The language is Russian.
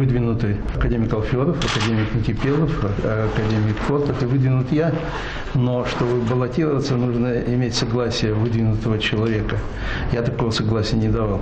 выдвинуты академик Алферов, академик Никипелов, академик Котов и выдвинут я. Но чтобы баллотироваться, нужно иметь согласие выдвинутого человека. Я такого согласия не давал.